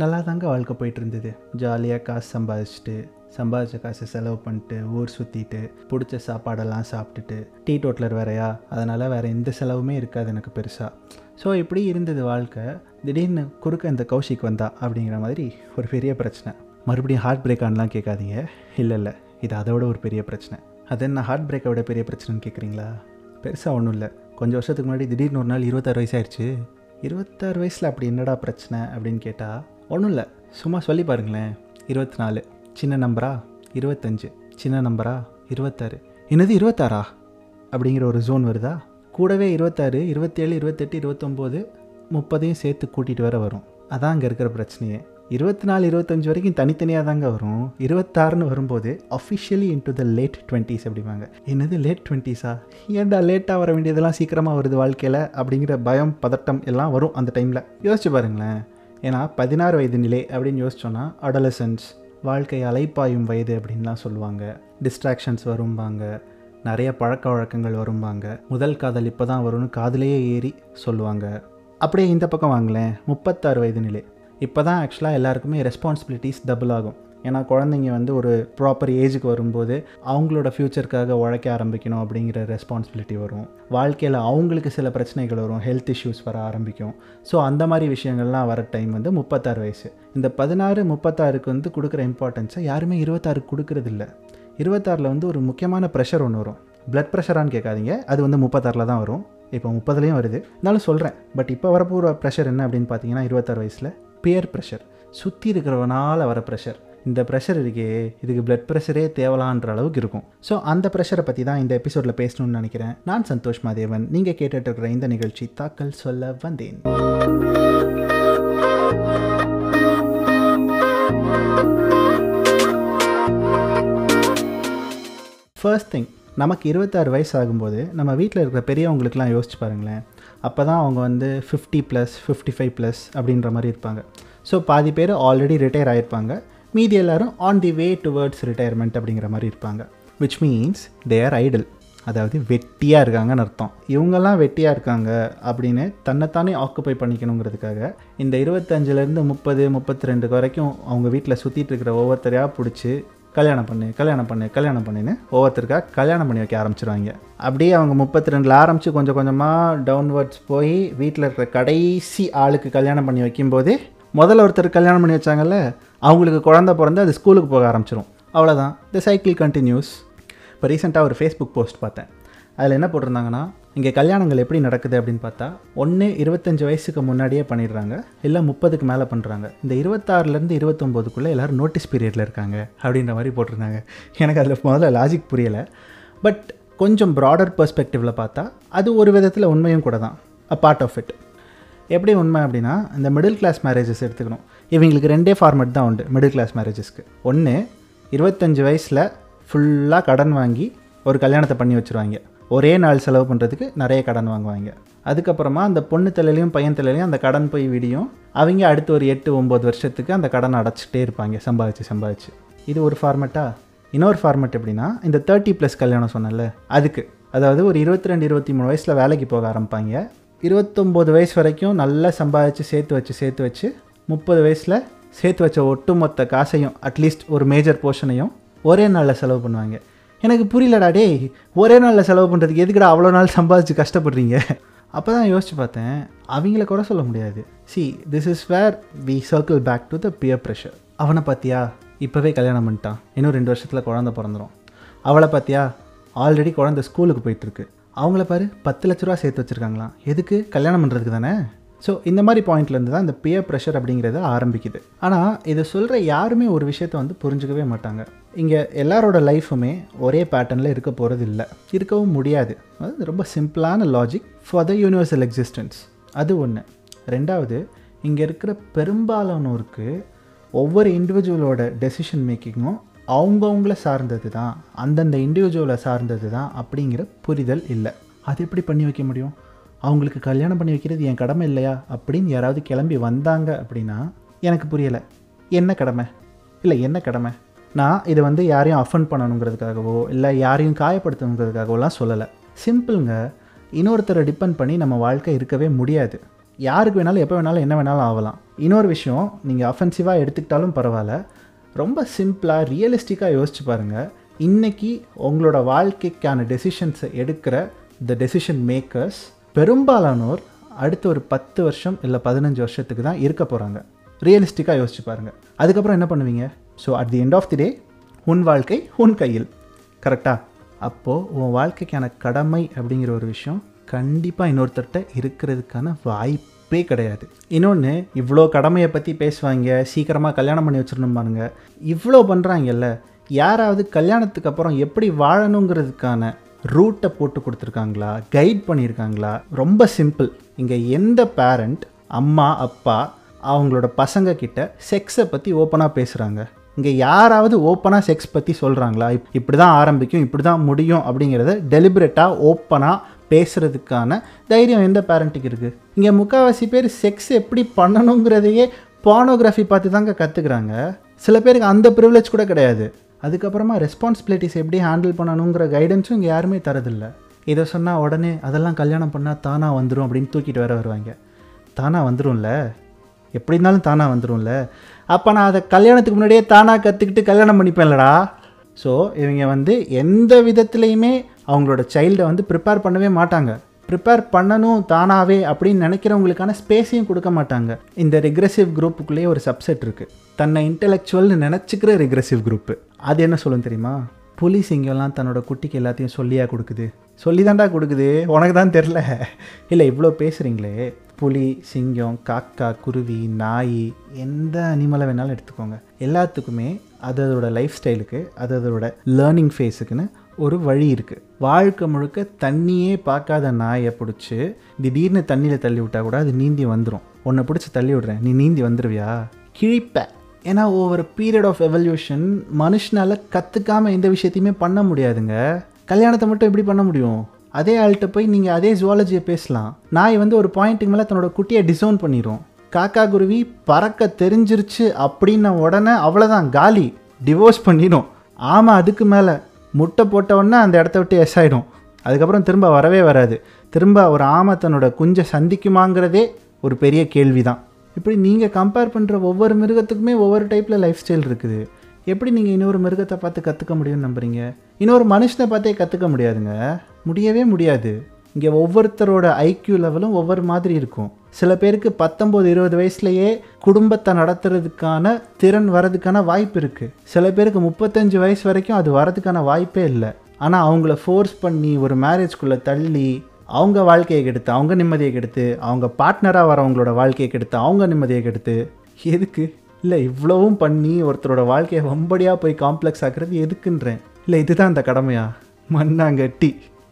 நல்லா தாங்க வாழ்க்கை போயிட்டு இருந்தது ஜாலியாக காசு சம்பாதிச்சுட்டு சம்பாதிச்ச காசை செலவு பண்ணிட்டு ஊர் சுற்றிட்டு பிடிச்ச சாப்பாடெல்லாம் சாப்பிட்டுட்டு டீ டோட்லர் வேறையா? அதனால் வேறு எந்த செலவுமே இருக்காது எனக்கு பெருசாக ஸோ இப்படி இருந்தது வாழ்க்கை. திடீர்னு குறுக்க இந்த கௌஷிக் வந்தா அப்படிங்கிற மாதிரி ஒரு பெரிய பிரச்சனை. மறுபடியும் ஹார்ட் பிரேக் ஆனலாம் கேட்காதீங்க. இல்லை இல்லை. இது அதோட ஒரு பெரிய பிரச்சனை. அது என்ன ஹார்ட் பிரேக்கை விட பெரிய பிரச்சனைன்னு கேட்குறீங்களா? பெருசாக ஒன்றும் இல்லை. கொஞ்சம் வருஷத்துக்கு முன்னாடி திடீர்னு ஒரு நாள் இருபத்தாறு வயசாயிருச்சு இருபத்தாறு வயசில் அப்படி என்னடா பிரச்சனை அப்படின்னு கேட்டால் ஒன்றும் இல்லை சும்மா சொல்லி பாருங்களேன். இருபத்தி நாலு சின்ன நம்பரா? இருபத்தஞ்சு சின்ன நம்பரா? இருபத்தாறு. என்னது இருபத்தாறா? அப்படிங்கிற ஒரு ஜோன் வருதா? கூடவே இருபத்தாறு இருபத்தேழு இருபத்தெட்டு இருபத்தொம்போது முப்பதையும் சேர்த்து கூட்டிகிட்டு வர வரும். அதான் அங்கே இருக்கிற பிரச்சனையே. இருபத்தி நாலு இருபத்தஞ்சு வரைக்கும் தனித்தனியாக தாங்க வரும். இருபத்தாறுன்னு வரும்போது officially into the late twenties அப்படிம்பாங்க. என்னது லேட் டுவெண்ட்டிஸா ஏன்டா லேட்டாக வர வேண்டியதெல்லாம் சீக்கிரமாக வருது வாழ்க்கையில்? அப்படிங்கிற பயம் பதட்டம் எல்லாம் வரும் அந்த டைமில் யோசிச்சு பாருங்களேன். ஏன்னா பதினாறு வயது நிலை அப்படின்னு யோசிச்சோன்னா அடலசன்ஸ் வாழ்க்கை அலைப்பாயும் வயது அப்படின்லாம் சொல்லுவாங்க. டிஸ்ட்ராக்ஷன்ஸ் வரும்பாங்க. நிறைய பழக்க வழக்கங்கள் வரும்பாங்க. முதல் காதல் இப்போ தான் வரும்னு காதலையே ஏறி சொல்லுவாங்க. அப்படியே இந்த பக்கம் வாங்களேன். முப்பத்தாறு வயது நிலை. இப்போ தான் ஆக்சுவலாக எல்லாருக்குமே ரெஸ்பான்சிபிலிட்டிஸ் டபுள் ஆகும். ஏன்னா குழந்தைங்க வந்து ஒரு ப்ராப்பர் ஏஜுக்கு வரும்போது அவங்களோட ஃப்யூச்சருக்காக உழைக்க ஆரம்பிக்கணும் அப்படிங்கிற ரெஸ்பான்சிபிலிட்டி வரும். வாழ்க்கையில் அவங்களுக்கு சில பிரச்சனைகள் வரும். ஹெல்த் இஷ்யூஸ் வர ஆரம்பிக்கும். ஸோ அந்த மாதிரி விஷயங்கள்லாம் வர டைம் வந்து முப்பத்தாறு வயசு. இந்த பதினாறு முப்பத்தாறுக்கு வந்து கொடுக்குற இம்பார்ட்டன்ஸை யாருமே இருபத்தாறுக்கு கொடுக்குறதில்ல. இருபத்தாறில் வந்து ஒரு முக்கியமான ப்ரெஷர் ஒன்று வரும். பிளட் ப்ரெஷரான்னு கேட்காதீங்க. அது வந்து முப்பத்தாறில் தான் வரும். இப்போ முப்பதுலேயும் வருது. இருந்தாலும் சொல்கிறேன் பட் இப்போ வரப்போகிற ப்ரெஷர் என்ன அப்படின்னு பார்த்தீங்கன்னா இருபத்தாறு வயசில் பியர் ப்ரெஷர் சுற்றி இருக்கிறவனால் வர ப்ரெஷர் இந்த ப்ரெஷர் இருக்கே இதுக்கு பிளட் ப்ரெஷரே தேவலான்ற அளவுக்கு இருக்கும். ஸோ அந்த ப்ரெஷரை பற்றி தான் இந்த எபிசோடில் பேசணும்னு நினைக்கிறேன். நான் சந்தோஷ் மாதேவன். நீங்கள் கேட்டுட்டு இருக்கிற இந்த நிகழ்ச்சி தாக்கல் சொல்ல வந்தேன். ஃபர்ஸ்ட் திங் நமக்கு இருபத்தாறு வயசு ஆகும்போது நம்ம வீட்டில் இருக்கிற பெரியவங்களுக்குலாம் யோசிச்சு பாருங்களேன். அப்போ தான் அவங்க வந்து fifty plus fifty five plus அப்படின்ற மாதிரி இருப்பாங்க. ஸோ பாதி பேர் ஆல்ரெடி ரிட்டையர் ஆகிருப்பாங்க மீதி எல்லாரும் on the way towards retirement அப்படிங்கிற மாதிரி இருப்பாங்க. Which means they are idle அதாவது வெட்டியாக இருக்காங்கன்னு அர்த்தம். இவங்கெல்லாம் வெட்டியாக இருக்காங்க அப்படின்னு தன்னைத்தானே ஆக்குப்பை பண்ணிக்கணுங்கிறதுக்காக இந்த இருபத்தஞ்சிலேருந்து முப்பது முப்பத்தி ரெண்டு வரைக்கும் அவங்க வீட்டில் சுற்றிட்டு இருக்கிற ஒவ்வொருத்தரையாக பிடிச்சி கல்யாணம் பண்ணு கல்யாணம் பண்ணு கல்யாணம் பண்ணுன்னு ஒவ்வொருத்தருக்காக கல்யாணம் பண்ணி வைக்க ஆரம்பிச்சிருவாங்க. அப்படியே அவங்க முப்பத்தி ரெண்டில் ஆரம்பித்து கொஞ்சம் கொஞ்சமாக டவுன்வர்ட்ஸ் போய் வீட்டில் இருக்கிற கடைசி ஆளுக்கு கல்யாணம் பண்ணி வைக்கும்போது முதல்ல ஒருத்தர் கல்யாணம் பண்ணி வச்சாங்கல்ல அவங்களுக்கு குழந்த பிறந்து அது ஸ்கூலுக்கு போக ஆரம்பிச்சிரும். அவ்வளோதான் த சைக்கிள் கண்டினியூஸ் இப்போ ரீசெண்டாக ஒரு ஃபேஸ்புக் போஸ்ட் பார்த்தேன். அதில் என்ன போட்டிருந்தாங்கன்னா இங்கே கல்யாணங்கள் எப்படி நடக்குது அப்படின்னு பார்த்தா ஒன்று இருபத்தஞ்சி வயசுக்கு முன்னாடியே பண்ணிடுறாங்க இல்லை முப்பதுக்கு மேலே பண்ணுறாங்க இந்த இருபத்தாறுலேருந்து இருபத்தொம்போதுக்குள்ளே எல்லோரும் நோட்டீஸ் பீரியடில் இருக்காங்க அப்படின்ற மாதிரி போட்டிருந்தாங்க. எனக்கு அதில் முதல்ல லாஜிக் புரியலை. பட் கொஞ்சம் ப்ராடர் பர்ஸ்பெக்டிவில் பார்த்தா அது ஒரு விதத்தில் உண்மையும் கூட தான் அ பார்ட் ஆஃப் இட் எப்படி உண்மை அப்படின்னா இந்த மிடில் கிளாஸ் மேரேஜஸ் எடுத்துக்கணும். இவங்களுக்கு ரெண்டே ஃபார்மேட் தான் உண்டு மிடில் கிளாஸ் மேரேஜஸ்க்கு ஒன்று இருபத்தஞ்சி வயசில் ஃபுல்லாக கடன் வாங்கி ஒரு கல்யாணத்தை பண்ணி வச்சுருவாங்க. ஒரே நாள் செலவு பண்ணுறதுக்கு நிறைய கடன் வாங்குவாங்க. அதுக்கப்புறமா அந்த பொண்ணு தலையிலையும் பையன் தலையிலையும் அந்த கடன் போய் விடியும். அவங்க அடுத்து ஒரு எட்டு ஒம்பது வருஷத்துக்கு அந்த கடனை அடைச்சிட்டே இருப்பாங்க சம்பாதிச்சு சம்பாதிச்சு. இது ஒரு ஃபார்மெட்டா இன்னொரு ஃபார்மேட் எப்படின்னா இந்த தேர்ட்டி ப்ளஸ் கல்யாணம் சொன்னல அதுக்கு. அதாவது ஒரு இருபத்தி ரெண்டு இருபத்தி மூணு வயசில் வேலைக்கு போக ஆரம்பிப்பாங்க. இருபத்தொம்போது வயசு வரைக்கும் நல்லா சம்பாதிச்சு சேர்த்து வச்சு சேர்த்து வச்சு முப்பது வயசில் சேர்த்து வச்ச ஒட்டுமொத்த காசையும் அட்லீஸ்ட் ஒரு மேஜர் போர்ஷனையும் ஒரே நாளில் செலவு பண்ணுவாங்க. எனக்கு புரியலடா டேய் ஒரே நாளில் செலவு பண்ணுறதுக்கு எதுக்குடா அவ்வளோ நாள் சம்பாதிச்சு கஷ்டப்படுறீங்க? அப்போ தான் யோசிச்சு பார்த்தேன். அவங்கள குறை சொல்ல முடியாது. See this is where we circle back to the peer pressure அவனை பார்த்தியா? இப்போவே கல்யாணம் பண்ணிட்டான். இன்னும் ரெண்டு வருஷத்தில் குழந்த பிறந்துடும் அவளை பார்த்தியா? ஆல்ரெடி குழந்த ஸ்கூலுக்கு போயிட்டுருக்கு அவங்கள பாரு பத்து லட்ச ரூபா சேர்த்து வச்சுருக்காங்களாம். எதுக்கு? கல்யாணம் பண்ணுறதுக்கு தானே? ஸோ இந்த மாதிரி பாயிண்ட்லேருந்து தான் இந்த பியர் ப்ரெஷர் அப்படிங்கிறது ஆரம்பிக்குது. ஆனால் இதை சொல்கிற யாருமே ஒரு விஷயத்த வந்து புரிஞ்சுக்கவே மாட்டாங்க. இங்கே எல்லாரோட லைஃபுமே ஒரே பேட்டர்னில் இருக்க போகிறது இல்லை. இருக்கவும் முடியாது. அது ரொம்ப சிம்பிளான logic for the universal existence அது ஒன்று ரெண்டாவது இங்கே இருக்கிற பெரும்பாலானோருக்கு ஒவ்வொரு இண்டிவிஜுவலோட டெசிஷன் மேக்கிங்கும் அவங்கவுங்கள சார்ந்தது தான் அந்தந்த இண்டிவிஜுவலை சார்ந்தது தான் அப்படிங்கிற புரிதல் இல்லை. அது எப்படி பண்ணி வைக்க முடியும்? அவங்களுக்கு கல்யாணம் பண்ணி வைக்கிறது என் கடமை இல்லையா? அப்படின்னு யாராவது கிளம்பி வந்தாங்க அப்படின்னா எனக்கு புரியலை. என்ன கடமை? இல்லை என்ன கடமை? நான் இதை வந்து யாரையும் அஃபண்ட் பண்ணணுங்கிறதுக்காகவோ இல்லை யாரையும் காயப்படுத்தணுங்கிறதுக்காகவோலாம் சொல்லலை. சிம்பிளுங்க இன்னொருத்தரை டிபெண்ட் பண்ணி நம்ம வாழ்க்கை இருக்கவே முடியாது. யாருக்கு வேணாலும் எப்போ வேணாலும் என்ன வேணாலும் ஆகலாம் இன்னொரு விஷயம் நீங்கள் அஃபென்சிவாக எடுத்துக்கிட்டாலும் பரவாயில்ல. ரொம்ப சிம்பிளாக ரியலிஸ்டிக்காக யோசிச்சு பாருங்கள் இன்றைக்கி உங்களோட வாழ்க்கைக்கான டெசிஷன்ஸை எடுக்கிற த டெசிஷன் மேக்கர்ஸ் பெரும்பாலானோர் அடுத்த ஒரு பத்து வருஷம் இல்லை பதினஞ்சு வருஷத்துக்கு தான் இருக்க போகிறாங்க ரியலிஸ்டிக்காக யோசிச்சு பாருங்கள் அதுக்கப்புறம் என்ன பண்ணுவீங்க? So at the end of the day உன் வாழ்க்கை உன் கையில். கரெக்டாக அப்போது உன் வாழ்க்கைக்கான கடமை அப்படிங்கிற ஒரு விஷயம் கண்டிப்பாக இன்னொருத்தர்கிட்ட இருக்கிறதுக்கான வாய்ப்பு கிடையாது. இன்னொன்று இவ்வளோ கடமையை பற்றி பேசுவாங்க சீக்கிரமாக கல்யாணம் பண்ணி வச்சிடணும்பானுங்க இவ்வளோ பண்ணுறாங்கல்ல யாராவது கல்யாணத்துக்கு அப்புறம் எப்படி வாழணுங்கிறதுக்கான ரூட்டை போட்டு கொடுத்துருக்காங்களா கைட் பண்ணியிருக்காங்களா ரொம்ப சிம்பிள் இங்கே எந்த பேரண்ட் அம்மா அப்பா அவங்களோட பசங்க கிட்ட செக்ஸை பற்றி ஓப்பனாக பேசுகிறாங்க இங்கே யாராவது ஓப்பனாக செக்ஸ் பற்றி சொல்கிறாங்களா இப் இப்படி தான் ஆரம்பிக்கும் இப்படி தான் முடியும் அப்படிங்கிறத டெலிபரேட்டாக ஓப்பனாக பேசுகிறதுக்கான தைரியம் எந்த பேரண்ட்டுக்கு இருக்குது இங்கே முக்கால்வாசி பேர் செக்ஸ் எப்படி பண்ணணுங்கிறதையே பானோகிராஃபி பார்த்து தாங்க கற்றுக்குறாங்க சில பேருக்கு அந்த ப்ரிவிலேஜ் கூட கிடையாது. அதுக்கப்புறமா ரெஸ்பான்சிபிலிட்டிஸ் எப்படி ஹேண்டில் பண்ணணுங்கிற கைடன்ஸும் இங்கே யாருமே தரதில்லை. இதை சொன்னால் உடனே அதெல்லாம் கல்யாணம் பண்ணால் தானாக வந்துடும் அப்படின்னு தூக்கிட்டு வேற வருவாங்க. தானாக வந்துடும்ல எப்படி இருந்தாலும் தானாக வந்துடும்ல அப்போ நான் அதை கல்யாணத்துக்கு முன்னாடியே தானாக கற்றுக்கிட்டு கல்யாணம் பண்ணிப்பேன்லடா. ஸோ இவங்க வந்து எந்த விதத்துலேயுமே அவங்களோட சைல்டை வந்து ப்ரிப்பேர் பண்ணவே மாட்டாங்க. ப்ரிப்பேர் பண்ணணும் தானாகவே அப்படின்னு நினைக்கிறவங்களுக்கான ஸ்பேஸையும் கொடுக்க மாட்டாங்க. இந்த ரெக்ரெசிவ் குரூப்புக்குள்ளேயே ஒரு சப்செட் இருக்குது தன்னை இன்டெலெக்சுவல்னு நினச்சிக்கிற ரெக்ரெசிவ் குரூப்பு அது என்ன சொல்லும் தெரியுமா? புலி சிங்கம்லாம் தன்னோட குட்டிக்கு எல்லாத்தையும் சொல்லியா கொடுக்குது. சொல்லி தாண்டா கொடுக்குது. உனக்கு தான் தெரில இல்லை இவ்வளோ பேசுகிறீங்களே புலி சிங்கம் காக்கா குருவி நாய் எந்த அனிமலை வேணாலும் எடுத்துக்கோங்க. எல்லாத்துக்குமே அது அதோட லைஃப் ஸ்டைலுக்கு அது அதோட லேர்னிங் ஃபேஸுக்குன்னு ஒரு வழி இருக்குது வாழ்க்கை முழுக்க தண்ணியே பார்க்காத நாயை பிடிச்சி திடீர்னு தண்ணியில் தள்ளி விட்டால் கூட அது நீந்தி வந்துடும் உன்னை பிடிச்சி தள்ளி விடுறேன். நீ நீந்தி வந்துடுவியா கிழிப்ப. ஏன்னா ஒவ்வொரு பீரியட் ஆஃப் எவல்யூஷன் மனுஷனால் கற்றுக்காமல் எந்த விஷயத்தையுமே பண்ண முடியாதுங்க. கல்யாணத்தை மட்டும் எப்படி பண்ண முடியும்? அதே ஆள்கிட்ட போய் நீங்கள் அதே ஜுவாலஜியை பேசலாம். நாய் வந்து ஒரு பாயிண்ட்டுக்கு மேலே தன்னோட குட்டியை டிசோன் பண்ணிடும் காக்கா குருவி பறக்க தெரிஞ்சிருச்சு அப்படின்ன உடனே அவ்வளோதான் காலி. டிவோர்ஸ் பண்ணிடும் ஆமாம் அதுக்கு மேலே. முட்டை போட்டவுடனே அந்த இடத்த விட்டு எஸ் ஆகிடும் அதுக்கப்புறம் திரும்ப வரவே வராது. திரும்ப ஒரு ஆமை தன்னோட குஞ்சை சந்திக்குமாங்கிறதே ஒரு பெரிய கேள்வி தான் இப்படி நீங்கள் கம்பேர் பண்ணுற ஒவ்வொரு மிருகத்துக்குமே ஒவ்வொரு டைப்பில் லைஃப் ஸ்டைல் இருக்குது. எப்படி நீங்கள் இன்னொரு மிருகத்தை பார்த்து கற்றுக்க முடியும்னு நம்புறீங்க? இன்னொரு மனுஷனை பார்த்தே கற்றுக்க முடியாதுங்க. முடியவே முடியாது. இங்கே ஒவ்வொருத்தரோட ஐக்யூ லெவலும் ஒவ்வொரு மாதிரி இருக்கும். சில பேருக்கு பத்தொம்போது இருபது வயசுலேயே குடும்பத்தை நடத்துறதுக்கான திறன் வரதுக்கான வாய்ப்பு இருக்குது சில பேருக்கு முப்பத்தஞ்சு வயசு வரைக்கும் அது வரதுக்கான வாய்ப்பே இல்லை. ஆனால் அவங்கள ஃபோர்ஸ் பண்ணி ஒரு மேரேஜ்குள்ளே தள்ளி அவங்க வாழ்க்கையை கெடுத்து அவங்க நிம்மதியை கெடுத்து அவங்க பார்ட்னராக வரவங்களோட வாழ்க்கையை கெடுத்து அவங்க நிம்மதியை கெடுத்து எதுக்கு? இல்லை இவ்வளவும் பண்ணி ஒருத்தரோட வாழ்க்கையை வம்படியாக போய் காம்ப்ளெக்ஸ் ஆக்குறது எதுக்குன்றேன். இல்லை இதுதான் அந்த கடமையா? மண்ணாங்கட்டி.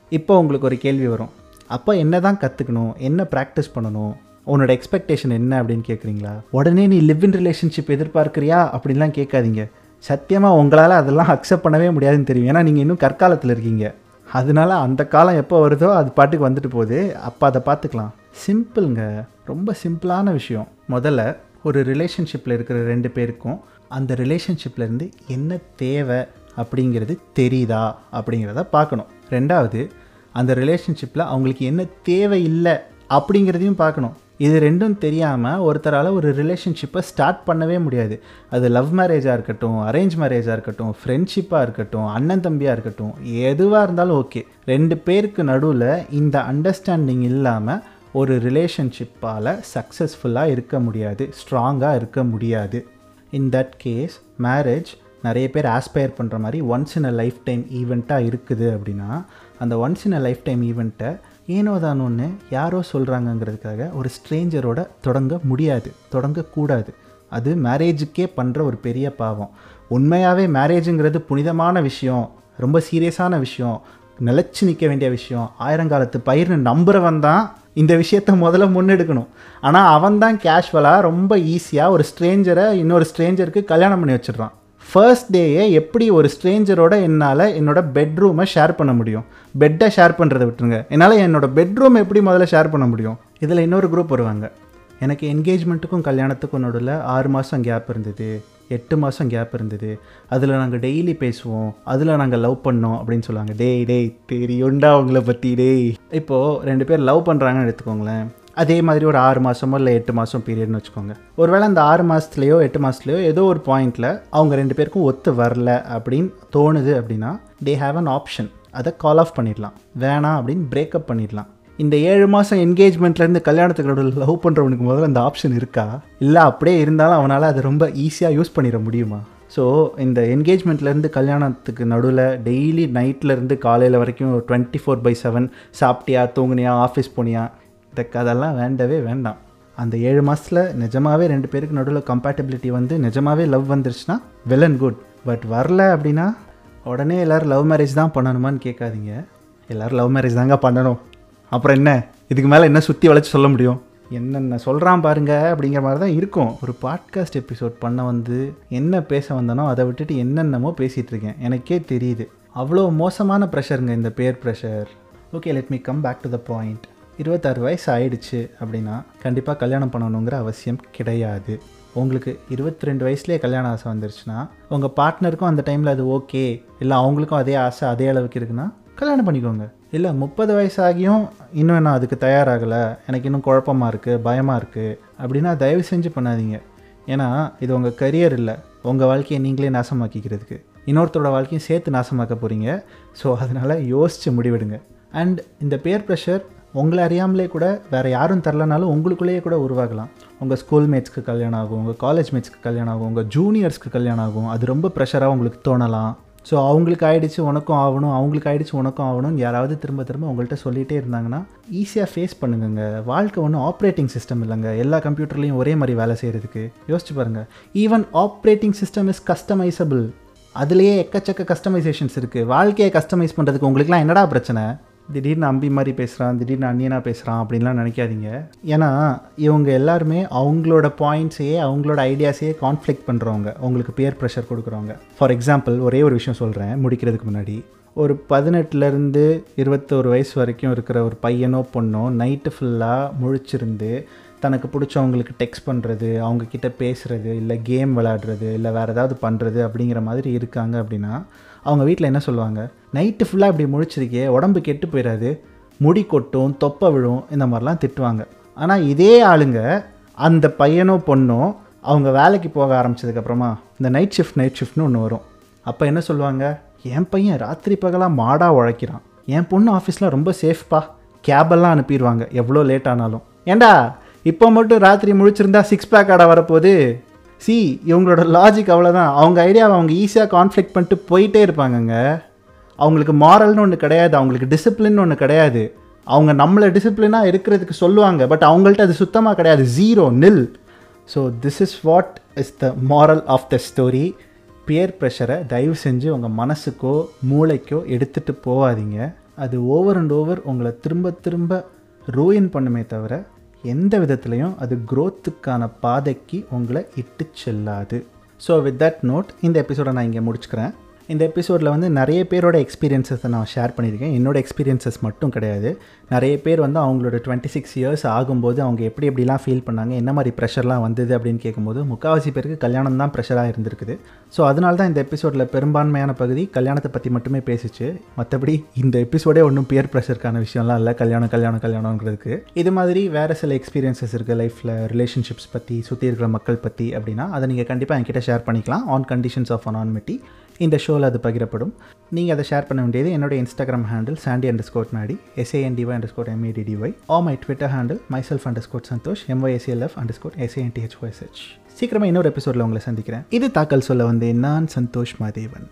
இப்போ உங்களுக்கு ஒரு கேள்வி வரும். அப்போ என்ன தான் கற்றுக்கணும் என்ன ப்ராக்டிஸ் பண்ணணும்? உன்னோட எக்ஸ்பெக்டேஷன் என்ன அப்படின்னு கேட்குறீங்களா உடனே நீ லிவ் இன் ரிலேஷன்ஷிப் எதிர்பார்க்குறியா? அப்படின்லாம் கேட்காதீங்க. சத்தியமாக உங்களால் அதெல்லாம் அக்செப்ட் பண்ணவே முடியாதுன்னு தெரியும். ஏன்னா நீங்கள் இன்னும் கற்காலத்தில் இருக்கீங்க. அதனால அந்த காலம் எப்போ வருதோ அது பாட்டுக்கு வந்துட்டு போகுது. அப்போ அதை பார்த்துக்கலாம் சிம்பிளுங்க ரொம்ப சிம்பிளான விஷயம். முதல்ல ஒரு ரிலேஷன்ஷிப்பில் இருக்கிற ரெண்டு பேருக்கும் அந்த ரிலேஷன்ஷிப்லேருந்து என்ன தேவை அப்படிங்கிறது தெரியுதா அப்படிங்கிறத பார்க்கணும் ரெண்டாவது அந்த ரிலேஷன்ஷிப்பில் அவங்களுக்கு என்ன தேவை இல்லை அப்படிங்கிறதையும் பார்க்கணும் இது ரெண்டும் தெரியாமல் ஒருத்தரால் ஒரு ரிலேஷன்ஷிப்பை ஸ்டார்ட் பண்ணவே முடியாது. அது லவ் மேரேஜாக இருக்கட்டும் அரேஞ்ச் மேரேஜாக இருக்கட்டும் ஃப்ரெண்ட்ஷிப்பாக இருக்கட்டும் அண்ணன் தம்பியாக இருக்கட்டும் எதுவாக இருந்தாலும் ஓகே ரெண்டு பேருக்கு நடுவில் இந்த அண்டர்ஸ்டாண்டிங் இல்லாமல் ஒரு ரிலேஷன்ஷிப்பால் சக்ஸஸ்ஃபுல்லாக இருக்க முடியாது ஸ்ட்ராங்காக இருக்க முடியாது. இன் தட் கேஸ் மேரேஜ் நிறைய பேர் ஆஸ்பயர் பண்ணுற மாதிரி once in a lifetime ஈவெண்ட்டாக இருக்குது அப்படின்னா அந்த once in a lifetime ஈவெண்ட்டை ஏனோ தானோன்னு யாரோ சொல்கிறாங்கங்கிறதுக்காக ஒரு ஸ்ட்ரேஞ்சரோட தொடங்க முடியாது தொடங்கக்கூடாது. அது மேரேஜுக்கே பண்ணுற ஒரு பெரிய பாவம். உண்மையாகவே மேரேஜுங்கிறது புனிதமான விஷயம் ரொம்ப சீரியஸான விஷயம் நிலச்சி நிற்க வேண்டிய விஷயம். ஆயிரங்காலத்து பயிர்னு நம்புகிறவன் தான் இந்த விஷயத்த முதல்ல முன்னெடுக்கணும். ஆனால் அவன் தான் கேஷுவலாக ரொம்ப ஈஸியாக ஒரு ஸ்ட்ரேஞ்சரை இன்னொரு ஸ்ட்ரேஞ்சருக்கு கல்யாணம் பண்ணி வச்சிடுறான். ஃபர்ஸ்ட் டேயே எப்படி ஒரு ஸ்ட்ரேஞ்சரோட என்னால் என்னோட பெட்ரூமை ஷேர் பண்ண முடியும்? பெட்டை ஷேர் பண்ணுறதை விட்டுருங்க. என்னால் என்னோடய பெட்ரூம் எப்படி முதல்ல ஷேர் பண்ண முடியும்? இதில் இன்னொரு குரூப் வருவாங்க. எனக்கு என்கேஜ்மெண்ட்டுக்கும் கல்யாணத்துக்கும் நடுவில் ஆறு மாதம் கேப் இருந்தது. எட்டு மாதம் கேப் இருந்தது. அதில் நாங்கள் டெய்லி பேசுவோம். அதில் நாங்கள் லவ் பண்ணோம் அப்படின்னு சொல்லுவாங்க. டேய் டேய் தெரியுண்டா அவங்கள பற்றி டேய். இப்போது ரெண்டு பேர் லவ் பண்ணுறாங்கன்னு எடுத்துக்கோங்களேன். அதே மாதிரி ஒரு ஆறு மாதமோ இல்லை எட்டு மாதம் பீரியட்னு வச்சுக்கோங்க. ஒருவேளை அந்த ஆறு மாதத்துலேயோ எட்டு மாதத்துலையோ ஏதோ ஒரு பாயிண்டில் அவங்க ரெண்டு பேருக்கும் ஒத்து வரல அப்படின்னு தோணுது அப்படின்னா தே ஹாவ் அன் ஆப்ஷன் அதை கால் ஆஃப் பண்ணிடலாம். வேணாம் அப்படின்னு பிரேக்கப் பண்ணிடலாம். இந்த ஏழு மாதம் என்கேஜ்மெண்ட்லேருந்து கல்யாணத்துக்கு நடுவில் லவ் பண்ணுறவனுக்கு முதல்ல அந்த ஆப்ஷன் இருக்கா? இல்லை அப்படியே இருந்தாலும் அவனால் அதை ரொம்ப ஈஸியாக யூஸ் பண்ணிட முடியுமா? ஸோ இந்த என்கேஜ்மெண்ட்லேருந்து கல்யாணத்துக்கு நடுவில் டெய்லி நைட்லேருந்து காலையில் வரைக்கும் டுவெண்ட்டி ஃபோர் பை செவன் சாப்பிட்டியா தூங்குனியா ஆஃபீஸ் போனியா இந்த கதெல்லாம் வேண்டவே வேண்டாம். அந்த ஏழு மாதத்தில் நிஜமாகவே ரெண்டு பேருக்கு நடுவில் கம்பேட்டபிலிட்டி வந்து நிஜமாகவே லவ் வந்துருச்சுன்னா வெல் அண்ட் குட் பட் வரல அப்படின்னா உடனே எல்லோரும் லவ் மேரேஜ் தான் பண்ணணுமான்னு கேட்காதீங்க. எல்லோரும் லவ் மேரேஜ் தாங்க பண்ணணும். அப்புறம் என்ன? இதுக்கு மேலே என்ன சுற்றி வளைச்சி சொல்ல முடியும்? என்னென்ன சொல்கிறான் பாருங்க அப்படிங்கிற மாதிரி தான் இருக்கும். ஒரு பாட்காஸ்ட் எபிசோட் பண்ண வந்து என்ன பேச வந்தனோ அதை விட்டுட்டு என்னென்னமோ பேசிகிட்டு இருக்கேன். எனக்கே தெரியுது. அவ்வளோ மோசமான ப்ரெஷருங்க இந்த peer pressure okay let me come back to the point இருபத்தாறு வயசு ஆயிடுச்சு அப்படின்னா கண்டிப்பாக கல்யாணம் பண்ணணுங்கிற அவசியம் கிடையாது. உங்களுக்கு இருபத்தி ரெண்டு வயசுலேயே கல்யாண ஆசை வந்துருச்சுன்னா உங்கள் பார்ட்னருக்கும் அந்த டைமில் அது ஓகே இல்லை அவங்களுக்கும் அதே ஆசை அதே அளவுக்கு இருக்குன்னா கல்யாணம் பண்ணிக்கோங்க. இல்லை முப்பது வயசாகியும் இன்னும் நான் அதுக்கு தயாராகலை எனக்கு இன்னும் குழப்பமாக இருக்குது பயமாக இருக்குது அப்படின்னா தயவு செஞ்சு பண்ணாதீங்க. ஏன்னா இது உங்கள் கரியர் இல்லை. உங்கள் வாழ்க்கையை நீங்களே நாசமாக்கிக்கிறதுக்கு. இன்னொருத்தரோட வாழ்க்கையும் சேர்த்து நாசமாக்க போகிறீங்க ஸோ அதனால் யோசித்து முடிவெடுங்க. அண்ட் இந்த பேர் ப்ரெஷர் உங்களை அறியாமலே கூட வேறு யாரும் தரலனாலும் உங்களுக்குள்ளேயே கூட உருவாகலாம். உங்கள் ஸ்கூல் மேட்ஸ்க்கு கல்யாணம் ஆகும் உங்கள் காலேஜ் மேட்ஸ்க்கு கல்யாணம் ஆகும் உங்கள் ஜூனியர்ஸ்க்கு கல்யாணம் ஆகும். அது ரொம்ப ப்ரெஷராக உங்களுக்கு தோணலாம். ஸோ அவங்களுக்கு ஆகிடுச்சு உனக்கும் ஆகணும் அவங்களுக்கு ஆகிடுச்சு உனக்கும் ஆகணும்னு யாராவது திரும்ப திரும்ப உங்கள்கிட்ட சொல்லிகிட்டே இருந்தாங்கன்னா ஈஸியாக ஃபேஸ் பண்ணுங்கங்க. வாழ்க்கை ஒன்றும் ஆப்ரேட்டிங் சிஸ்டம் இல்லைங்க. எல்லா கம்ப்யூட்டர்லேயும் ஒரே மாதிரி வேலை செய்கிறதுக்கு யோசிச்சு பாருங்கள் even operating system is customisable அதுலேயே எக்கச்சக்க கஸ்டமைசேஷன்ஸ் இருக்குது வாழ்க்கையை கஸ்டமைஸ் பண்ணுறதுக்கு உங்களுக்குலாம் என்னடா பிரச்சனை? திடீர்னு அம்பி மாதிரி பேசுகிறான் திடீர்னு அண்ணியனாக பேசுகிறான் அப்படின்லாம் நினைக்காதீங்க. ஏன்னா இவங்க எல்லாருமே அவங்களோட பாயிண்ட்ஸையே அவங்களோட ஐடியாஸையே கான்ஃப்ளிக் பண்ணுறவங்க உங்களுக்கு பியர் ப்ரெஷர் கொடுக்குறவங்க. ஃபார் எக்ஸாம்பிள் ஒரே ஒரு விஷயம் சொல்கிறேன் முடிக்கிறதுக்கு முன்னாடி. ஒரு பதினெட்டுலேருந்து இருபத்தோரு வயசு வரைக்கும் இருக்கிற ஒரு பையனோ பொண்ணோ நைட்டு ஃபுல்லாக முழிச்சிருந்து தனக்கு பிடிச்சவங்களுக்கு டெக்ஸ்ட் பண்ணுறது அவங்கக்கிட்ட பேசுகிறது இல்லை கேம் விளாடுறது இல்லை வேறு ஏதாவது பண்ணுறது அப்படிங்கிற மாதிரி இருக்காங்க அப்படின்னா அவங்க வீட்டில் என்ன சொல்லுவாங்க? நைட்டு ஃபுல்லாக இப்படி முழிச்சிருக்கே உடம்பு கெட்டு போயிடாது முடி கொட்டும் தொப்பை விழும் இந்த மாதிரிலாம் திட்டுவாங்க. ஆனால் இதே ஆளுங்க அந்த பையனோ பொண்ணோ அவங்க வேலைக்கு போக ஆரம்பிச்சதுக்கப்புறமா இந்த நைட் ஷிஃப்ட் நைட் ஷிஃப்ட்னு ஒன்று வரும். அப்போ என்ன சொல்லுவாங்க? என் பையன் ராத்திரி பகலாக மாடாக உழைக்கிறான். என் பொண்ணு ஆஃபீஸில் ரொம்ப சேஃப்பா கேபெல்லாம் அனுப்பிடுவாங்க எவ்வளோ லேட் ஆனாலும். ஏண்டா இப்போ மட்டும் ராத்திரி முழிச்சிருந்தா சிக்ஸ் பேக் ஆட வரப்போகுது? சி இவங்களோட லாஜிக் அவ்வளோதான் அவங்க ஐடியாவை அவங்க ஈஸியாக கான்ஃப்ளிக் பண்ணிட்டு போயிட்டே இருப்பாங்கங்க. அவங்களுக்கு மாரல்னு ஒன்று கிடையாது அவங்களுக்கு டிசிப்ளின் ஒன்று கிடையாது. அவங்க நம்மளை டிசிப்ளினாக இருக்கிறதுக்கு சொல்லுவாங்க பட் அவங்கள்ட்ட அது சுத்தமாக கிடையாது. Zero nil so this is what is the moral of the story peer ப்ரெஷரை தயவு செஞ்சு உங்கள் மனசுக்கோ மூளைக்கோ எடுத்துகிட்டு போகாதீங்க. அது ஓவர் அண்ட் ஓவர் உங்களை திரும்ப திரும்ப ரூயின் பண்ணுமே தவிர எந்த விதத்துலையும் அது க்ரோத்துக்கான பாதைக்கு உங்களை இட்டு செல்லாது. ஸோ வித் தட் நோட் இந்த எபிசோடை நான் இங்கே முடிச்சுக்கிறேன். இந்த எபிசோடில் வந்து நிறைய பேரோட எக்ஸ்பீரியன்ஸஸை நான் ஷேர் பண்ணியிருக்கேன். என்னோட எக்ஸ்பீரியன்ஸஸ் மட்டும் கிடையாது. நிறைய பேர் வந்து அவங்களோட டுவெண்ட்டி சிக்ஸ் இயர்ஸ் ஆகும்போது அவங்க எப்படி எப்படிலாம் ஃபீல் பண்ணாங்க என்ன மாதிரி ப்ரெஷர்லாம் வந்தது அப்படின்னு கேட்கும்போது முக்கால்வாசி பேருக்கு கல்யாணம் தான் ப்ரெஷராக இருந்திருக்குது. ஸோ அதனால தான் இந்த எபிசோடில் பெரும்பான்மையான பகுதி கல்யாணத்தை பற்றி மட்டுமே பேசிச்சு. மற்றபடி இந்த எபிசோடே ஒன்றும் பியர் ப்ரெஷருக்கான விஷயம்லாம் இல்லை. கல்யாணம் கல்யாணம் கல்யாணங்கிறதுக்கு இது மாதிரி வேறு சில எக்ஸ்பீரியன்ஸஸ் இருக்குது லைஃப்பில் ரிலேஷன்ஷிப்ஸ் பற்றி சுற்றி இருக்கிற மக்கள் பற்றி அப்படின்னா அதை நீங்கள் கண்டிப்பாக என்கிட்ட ஷேர் பண்ணிக்கலாம். ஆன் கண்டிஷன்ஸ் ஆஃப் அனான்மிட்டி இந்த ஷோவில் அது பகிரப்படும். நீங்கள் அதை ஷேர் பண்ண வேண்டியது என்னோட Instagram handle Chandy under squad நாடி SANDY under squad எம்ஏடிடிஒய் ah my Twitter handle my self under squad Santhosh எம்ஒய்எஸ்எல்எஃப் under squad எஸ்ஏஎன்டிஹெச்ஒய்எஸ்ஹெச் சீக்கிரமாக இன்னொரு எபிசோடில் உங்களை சந்திக்கிறேன். இது தாக்கல் சொல்ல வந்தேன் நான் சந்தோஷ் மாதேவன்.